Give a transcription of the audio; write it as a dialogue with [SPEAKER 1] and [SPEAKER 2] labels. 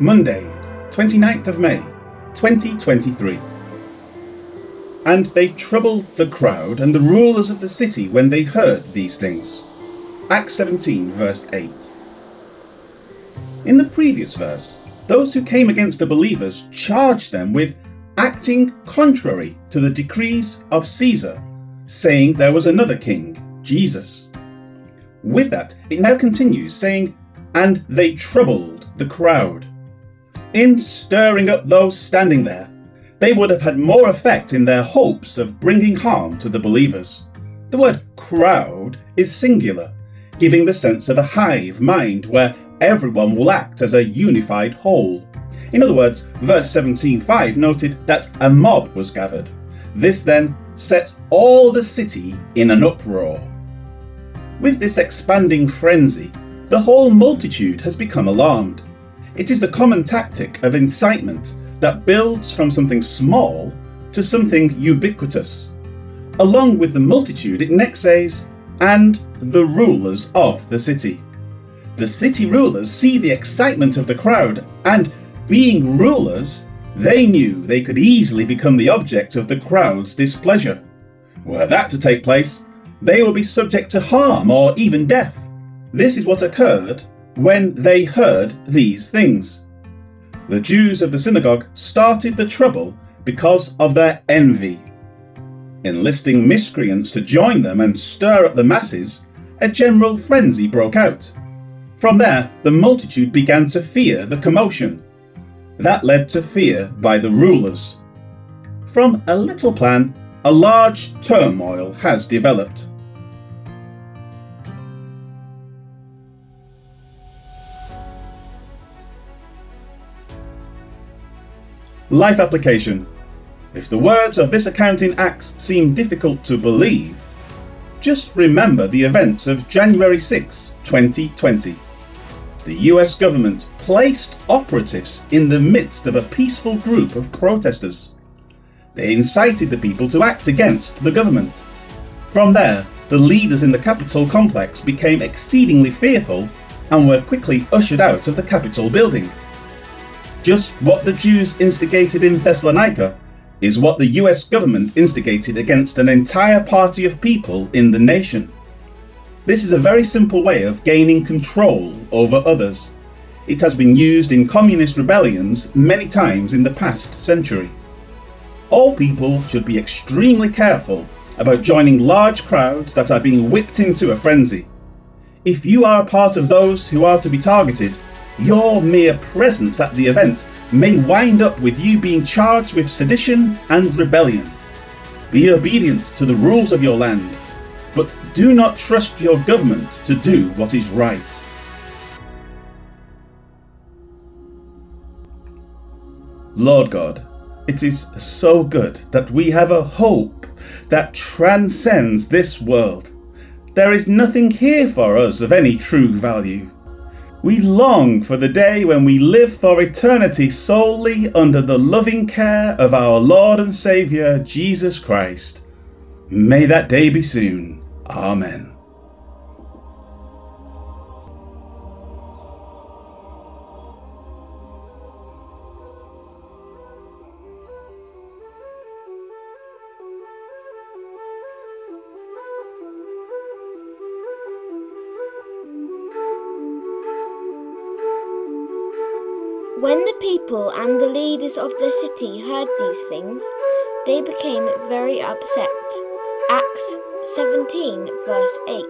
[SPEAKER 1] Monday, 29th of May, 2023. And they troubled the crowd and the rulers of the city when they heard these things. Acts 17, verse 8. In the previous verse, those who came against the believers charged them with acting contrary to the decrees of Caesar, saying there was another king, Jesus. With that, it now continues, saying, And they troubled the crowd. In stirring up those standing there, they would have had more effect in their hopes of bringing harm to the believers. The word crowd is singular, giving the sense of a hive mind where everyone will act as a unified whole. In other words, verse 17.5 noted that a mob was gathered. This then set all the city in an uproar. With this expanding frenzy, the whole multitude has become alarmed. It is the common tactic of incitement that builds from something small to something ubiquitous. Along with the multitude, it next says, and the rulers of the city. The city rulers see the excitement of the crowd, and being rulers, they knew they could easily become the object of the crowd's displeasure. Were that to take place, they would be subject to harm or even death. This is what occurred when they heard these things. The Jews of the synagogue started the trouble because of their envy. Enlisting miscreants to join them and stir up the masses, a general frenzy broke out. From there, the multitude began to fear the commotion. That led to fear by the rulers. From a little plan, a large turmoil has developed. Life application. If the words of this account in Acts seem difficult to believe, just remember the events of January 6, 2020. The US government placed operatives in the midst of a peaceful group of protesters. They incited the people to act against the government. From there, the leaders in the Capitol complex became exceedingly fearful and were quickly ushered out of the Capitol building. Just what the Jews instigated in Thessalonica is what the US government instigated against an entire party of people in the nation. This is a very simple way of gaining control over others. It has been used in communist rebellions many times in the past century. All people should be extremely careful about joining large crowds that are being whipped into a frenzy. If you are a part of those who are to be targeted, your mere presence at the event may wind up with you being charged with sedition and rebellion. Be obedient to the rules of your land, but do not trust your government to do what is right. Lord God, it is so good that we have a hope that transcends this world. There is nothing here for us of any true value. We long for the day when we live for eternity solely under the loving care of our Lord and Saviour Jesus Christ. May that day be soon. Amen.
[SPEAKER 2] When the people and the leaders of the city heard these things, they became very upset. Acts 17, verse 8.